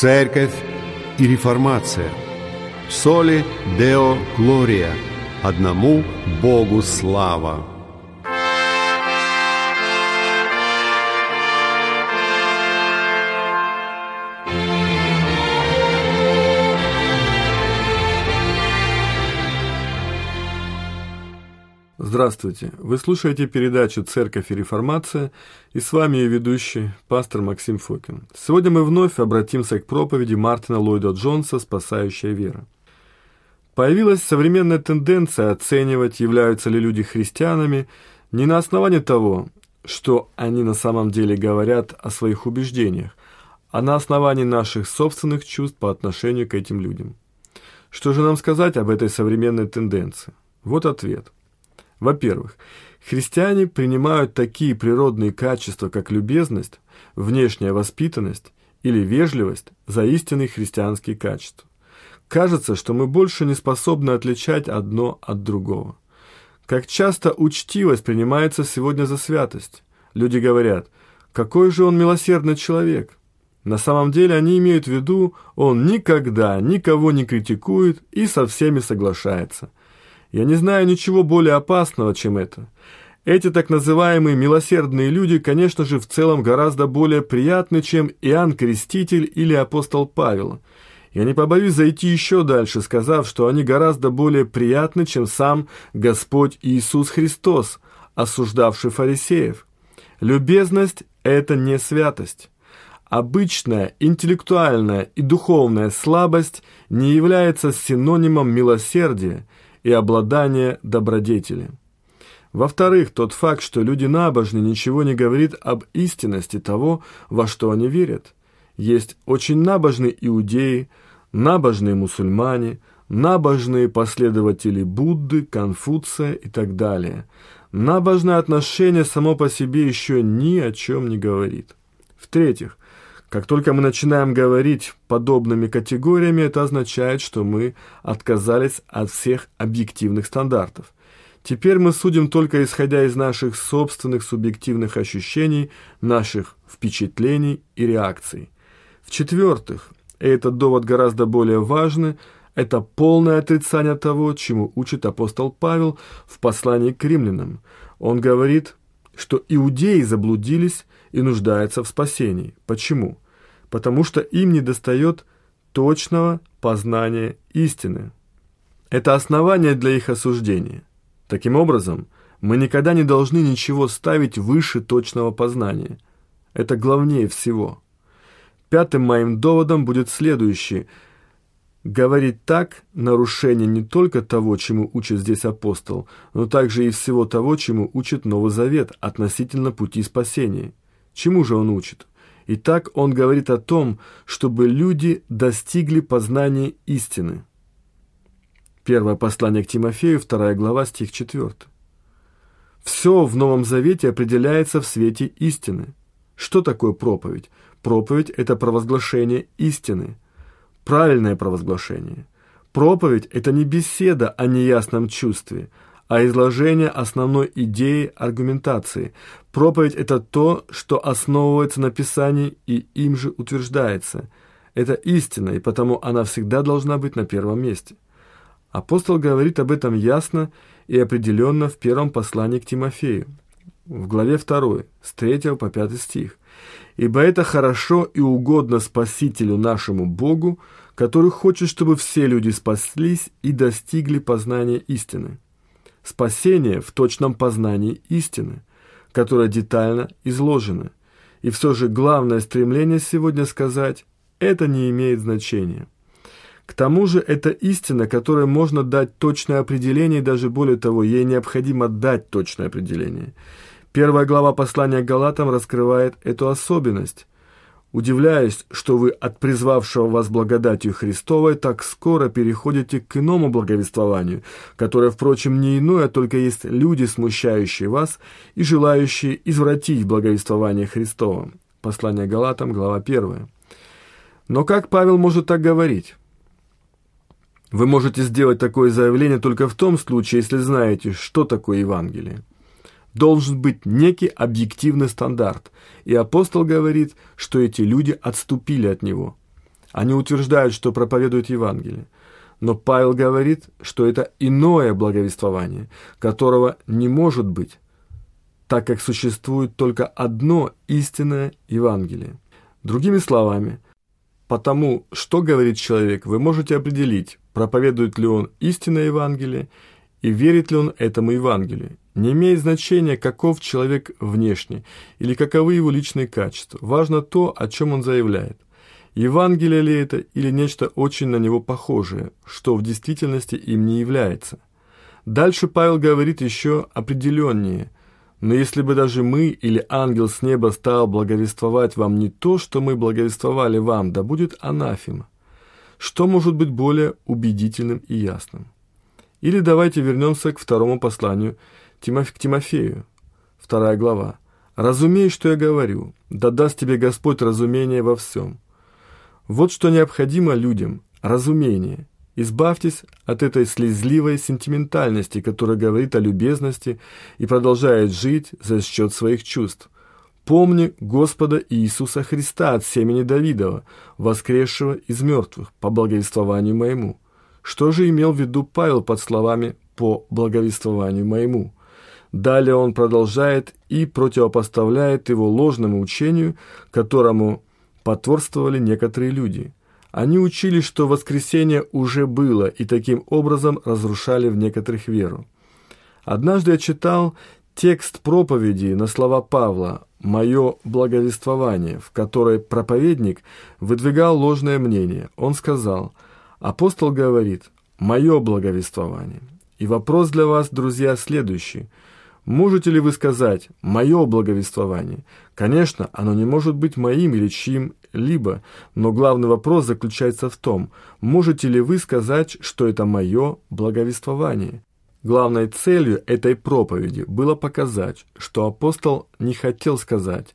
Церковь и реформация. Соли Део Глория. Одному Богу слава. Здравствуйте! Вы слушаете передачу «Церковь и реформация» и с вами ее ведущий, пастор Максим Фокин. Сегодня мы вновь обратимся к проповеди Мартина Ллойда Джонса «Спасающая вера». Появилась современная тенденция оценивать, являются ли люди христианами, не на основании того, что они на самом деле говорят о своих убеждениях, а на основании наших собственных чувств по отношению к этим людям. Что же нам сказать об этой современной тенденции? Вот ответ – во-первых, христиане принимают такие природные качества, как любезность, внешняя воспитанность или вежливость за истинные христианские качества. Кажется, что мы больше не способны отличать одно от другого. Как часто учтивость принимается сегодня за святость. Люди говорят, какой же он милосердный человек. На самом деле они имеют в виду, он никогда никого не критикует и со всеми соглашается – я не знаю ничего более опасного, чем это. Эти так называемые милосердные люди, конечно же, в целом гораздо более приятны, чем Иоанн Креститель или апостол Павел. Я не побоюсь зайти еще дальше, сказав, что они гораздо более приятны, чем сам Господь Иисус Христос, осуждавший фарисеев. Любезность – это не святость. Обычная интеллектуальная и духовная слабость не является синонимом милосердия – и обладание добродетели. Во-вторых, тот факт, что люди набожны, ничего не говорит об истинности того, во что они верят. Есть очень набожные иудеи, набожные мусульмане, набожные последователи Будды, Конфуция и так далее. Набожное отношение само по себе еще ни о чем не говорит. В-третьих, как только мы начинаем говорить подобными категориями, это означает, что мы отказались от всех объективных стандартов. Теперь мы судим только исходя из наших собственных субъективных ощущений, наших впечатлений и реакций. В-четвертых, и этот довод гораздо более важный, это полное отрицание того, чему учит апостол Павел в послании к римлянам. Он говорит, что иудеи заблудились и нуждаются в спасении. Почему? Потому что им недостает точного познания истины. Это основание для их осуждения. Таким образом, мы никогда не должны ничего ставить выше точного познания. Это главнее всего. Пятым моим доводом будет следующий. Говорить так – нарушение не только того, чему учит здесь апостол, но также и всего того, чему учит Новый Завет относительно пути спасения. Чему же он учит? Итак, он говорит о том, чтобы люди достигли познания истины. Первое послание к Тимофею, вторая глава, стих 4. Все в Новом Завете определяется в свете истины. Что такое проповедь? Проповедь – это провозглашение истины. Правильное провозглашение. Проповедь – это не беседа о неясном чувстве, а изложение основной идеи аргументации. Проповедь – это то, что основывается на Писании и им же утверждается. Это истина, и потому она всегда должна быть на первом месте. Апостол говорит об этом ясно и определенно в первом послании к Тимофею, в главе 2, с 3 по 5 стих. «Ибо это хорошо и угодно Спасителю нашему Богу, который хочет, чтобы все люди спаслись и достигли познания истины» спасение в точном познании истины, которая детально изложена. И все же главное стремление сегодня сказать «это не имеет значения». К тому же это истина, которой можно дать точное определение, и даже более того, ей необходимо дать точное определение. Первая глава послания Галатам раскрывает эту особенность. Удивляюсь, что вы от призвавшего вас благодатью Христовой так скоро переходите к иному благовествованию, которое, впрочем, не иное, только есть люди, смущающие вас и желающие извратить благовествование Христова. Послание Галатам, глава 1. Но как Павел может так говорить? Вы можете сделать такое заявление только в том случае, если знаете, что такое Евангелие должен быть некий объективный стандарт, и апостол говорит, что эти люди отступили от него. Они утверждают, что проповедуют Евангелие. Но Павел говорит, что это иное благовествование, которого не может быть, так как существует только одно истинное Евангелие. Другими словами, потому что говорит человек, вы можете определить, проповедует ли он истинное Евангелие и верит ли он этому Евангелию. Не имеет значения, каков человек внешне или каковы его личные качества. Важно то, о чем он заявляет. Евангелие ли это или нечто очень на него похожее, что в действительности им не является. Дальше Павел говорит еще определеннее. Но если бы даже мы или ангел с неба стал благовествовать вам не то, что мы благовествовали вам, да будет анафема. Что может быть более убедительным и ясным? Или давайте вернемся к второму посланию к Тимофею, вторая глава. «Разумей, что я говорю, да даст тебе Господь разумение во всем». Вот что необходимо людям – разумение. Избавьтесь от этой слезливой сентиментальности, которая говорит о любезности и продолжает жить за счет своих чувств. Помни Господа Иисуса Христа от семени Давидова, воскресшего из мертвых, по благовествованию моему. Что же имел в виду Павел под словами «по благовествованию моему»? Далее он продолжает и противопоставляет его ложному учению, которому потворствовали некоторые люди. Они учили, что воскресение уже было, и таким образом разрушали в некоторых веру. Однажды я читал текст проповеди на слова Павла «Мое благовествование», в которой проповедник выдвигал ложное мнение. Он сказал «Апостол говорит, мое благовествование». И вопрос для вас, друзья, следующий – Можете ли вы сказать «мое благовествование»? Конечно, оно не может быть моим или чьим-либо, но главный вопрос заключается в том, можете ли вы сказать, что это мое благовествование? Главной целью этой проповеди было показать, что апостол не хотел сказать,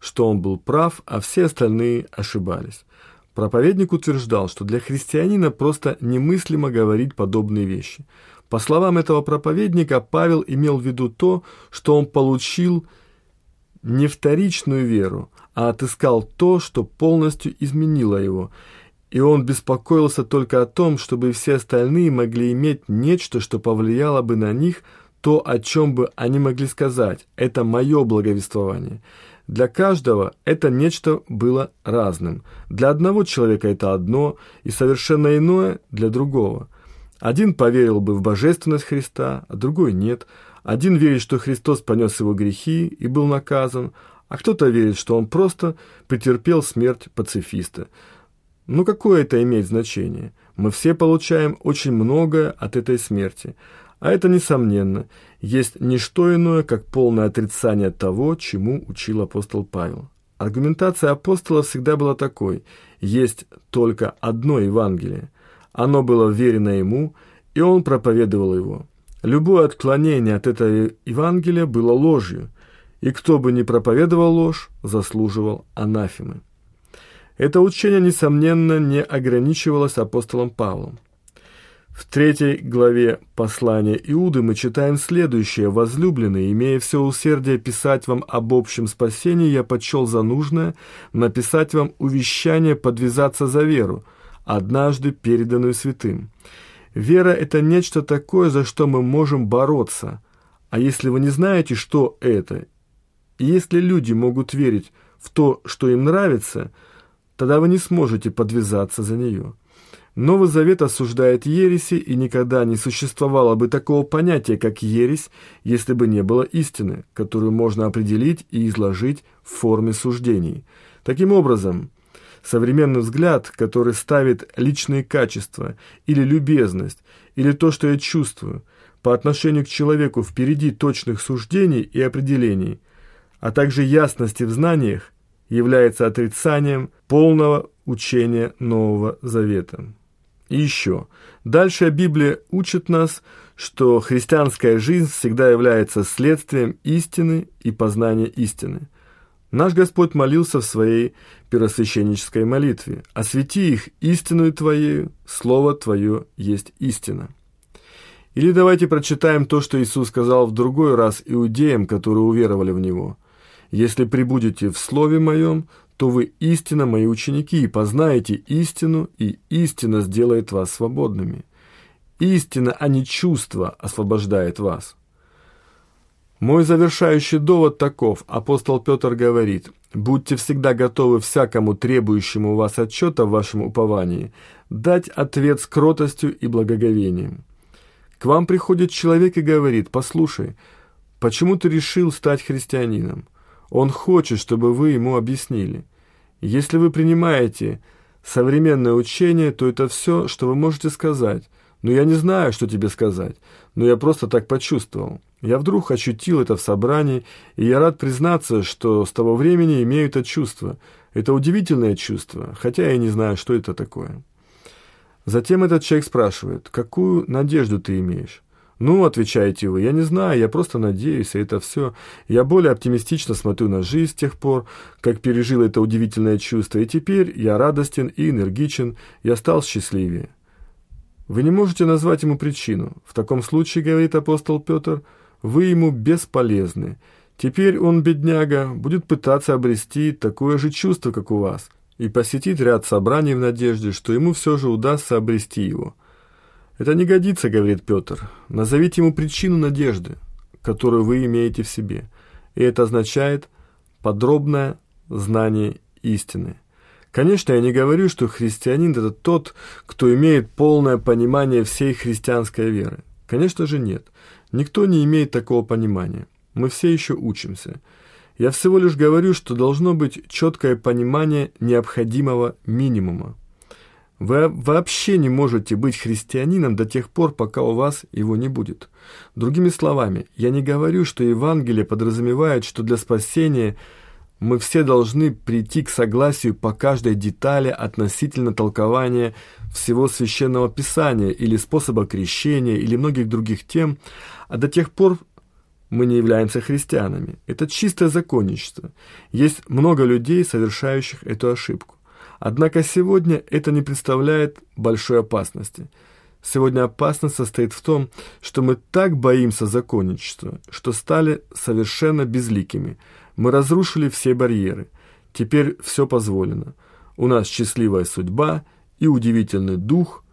что он был прав, а все остальные ошибались. Проповедник утверждал, что для христианина просто немыслимо говорить подобные вещи – по словам этого проповедника, Павел имел в виду то, что он получил не вторичную веру, а отыскал то, что полностью изменило его, и он беспокоился только о том, чтобы все остальные могли иметь нечто, что повлияло бы на них, то, о чем бы они могли сказать. Это мое благовествование. Для каждого это нечто было разным. Для одного человека это одно, и совершенно иное для другого – один поверил бы в божественность Христа, а другой нет. Один верит, что Христос понес его грехи и был наказан, а кто-то верит, что он просто претерпел смерть пацифиста. Ну какое это имеет значение? Мы все получаем очень многое от этой смерти. А это, несомненно, есть не что иное, как полное отрицание того, чему учил апостол Павел. Аргументация апостола всегда была такой – есть только одно Евангелие – оно было верено ему, и он проповедовал его. Любое отклонение от этого Евангелия было ложью, и кто бы ни проповедовал ложь, заслуживал анафемы. Это учение, несомненно, не ограничивалось апостолом Павлом. В третьей главе послания Иуды мы читаем следующее. «Возлюбленный, имея все усердие писать вам об общем спасении, я почел за нужное написать вам увещание подвязаться за веру, однажды переданную святым. Вера – это нечто такое, за что мы можем бороться. А если вы не знаете, что это, и если люди могут верить в то, что им нравится, тогда вы не сможете подвязаться за нее. Новый Завет осуждает ереси, и никогда не существовало бы такого понятия, как ересь, если бы не было истины, которую можно определить и изложить в форме суждений. Таким образом, Современный взгляд, который ставит личные качества или любезность, или то, что я чувствую, по отношению к человеку впереди точных суждений и определений, а также ясности в знаниях, является отрицанием полного учения Нового Завета. И еще. Дальше Библия учит нас, что христианская жизнь всегда является следствием истины и познания истины. Наш Господь молился в своей первосвященнической молитве. «Освети их истинную Твоею, Слово Твое есть истина». Или давайте прочитаем то, что Иисус сказал в другой раз иудеям, которые уверовали в Него. «Если прибудете в Слове Моем, то вы истинно мои ученики, и познаете истину, и истина сделает вас свободными. Истина, а не чувство, освобождает вас. Мой завершающий довод таков. Апостол Петр говорит, «Будьте всегда готовы всякому требующему у вас отчета в вашем уповании дать ответ с кротостью и благоговением». К вам приходит человек и говорит, «Послушай, почему ты решил стать христианином?» Он хочет, чтобы вы ему объяснили. Если вы принимаете современное учение, то это все, что вы можете сказать. Но я не знаю, что тебе сказать, но я просто так почувствовал. Я вдруг ощутил это в собрании, и я рад признаться, что с того времени имею это чувство. Это удивительное чувство, хотя я не знаю, что это такое. Затем этот человек спрашивает, какую надежду ты имеешь? «Ну, — отвечаете вы, — я не знаю, я просто надеюсь, и это все. Я более оптимистично смотрю на жизнь с тех пор, как пережил это удивительное чувство, и теперь я радостен и энергичен, я стал счастливее». Вы не можете назвать ему причину. В таком случае, говорит апостол Петр, вы ему бесполезны. Теперь он, бедняга, будет пытаться обрести такое же чувство, как у вас, и посетить ряд собраний в надежде, что ему все же удастся обрести его. «Это не годится», — говорит Петр. «Назовите ему причину надежды, которую вы имеете в себе. И это означает подробное знание истины». Конечно, я не говорю, что христианин – это тот, кто имеет полное понимание всей христианской веры. Конечно же нет. Никто не имеет такого понимания. Мы все еще учимся. Я всего лишь говорю, что должно быть четкое понимание необходимого минимума. Вы вообще не можете быть христианином до тех пор, пока у вас его не будет. Другими словами, я не говорю, что Евангелие подразумевает, что для спасения мы все должны прийти к согласию по каждой детали относительно толкования всего священного писания или способа крещения или многих других тем, а до тех пор мы не являемся христианами. Это чистое законничество. Есть много людей, совершающих эту ошибку. Однако сегодня это не представляет большой опасности. Сегодня опасность состоит в том, что мы так боимся законничества, что стали совершенно безликими. Мы разрушили все барьеры. Теперь все позволено. У нас счастливая судьба и удивительный дух.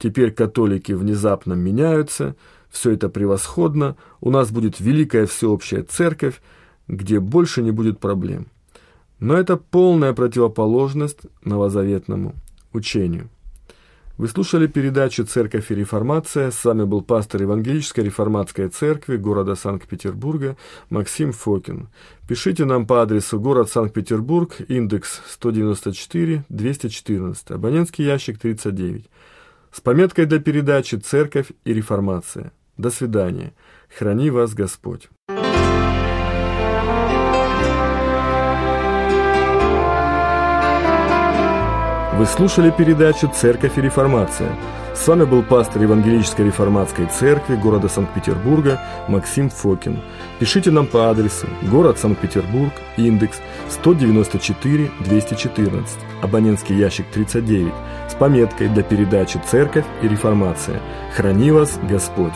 Теперь католики внезапно меняются. Все это превосходно. У нас будет великая всеобщая церковь, где больше не будет проблем. Но это полная противоположность новозаветному учению. Вы слушали передачу «Церковь и реформация». С вами был пастор Евангелической реформатской церкви города Санкт-Петербурга Максим Фокин. Пишите нам по адресу город Санкт-Петербург, индекс 194-214, абонентский ящик 39. С пометкой для передачи «Церковь и реформация». До свидания. Храни вас Господь. Вы слушали передачу «Церковь и реформация». С вами был пастор Евангелической реформатской церкви города Санкт-Петербурга Максим Фокин. Пишите нам по адресу город Санкт-Петербург, индекс 194-214, абонентский ящик 39, с пометкой для передачи «Церковь и реформация». Храни вас Господь!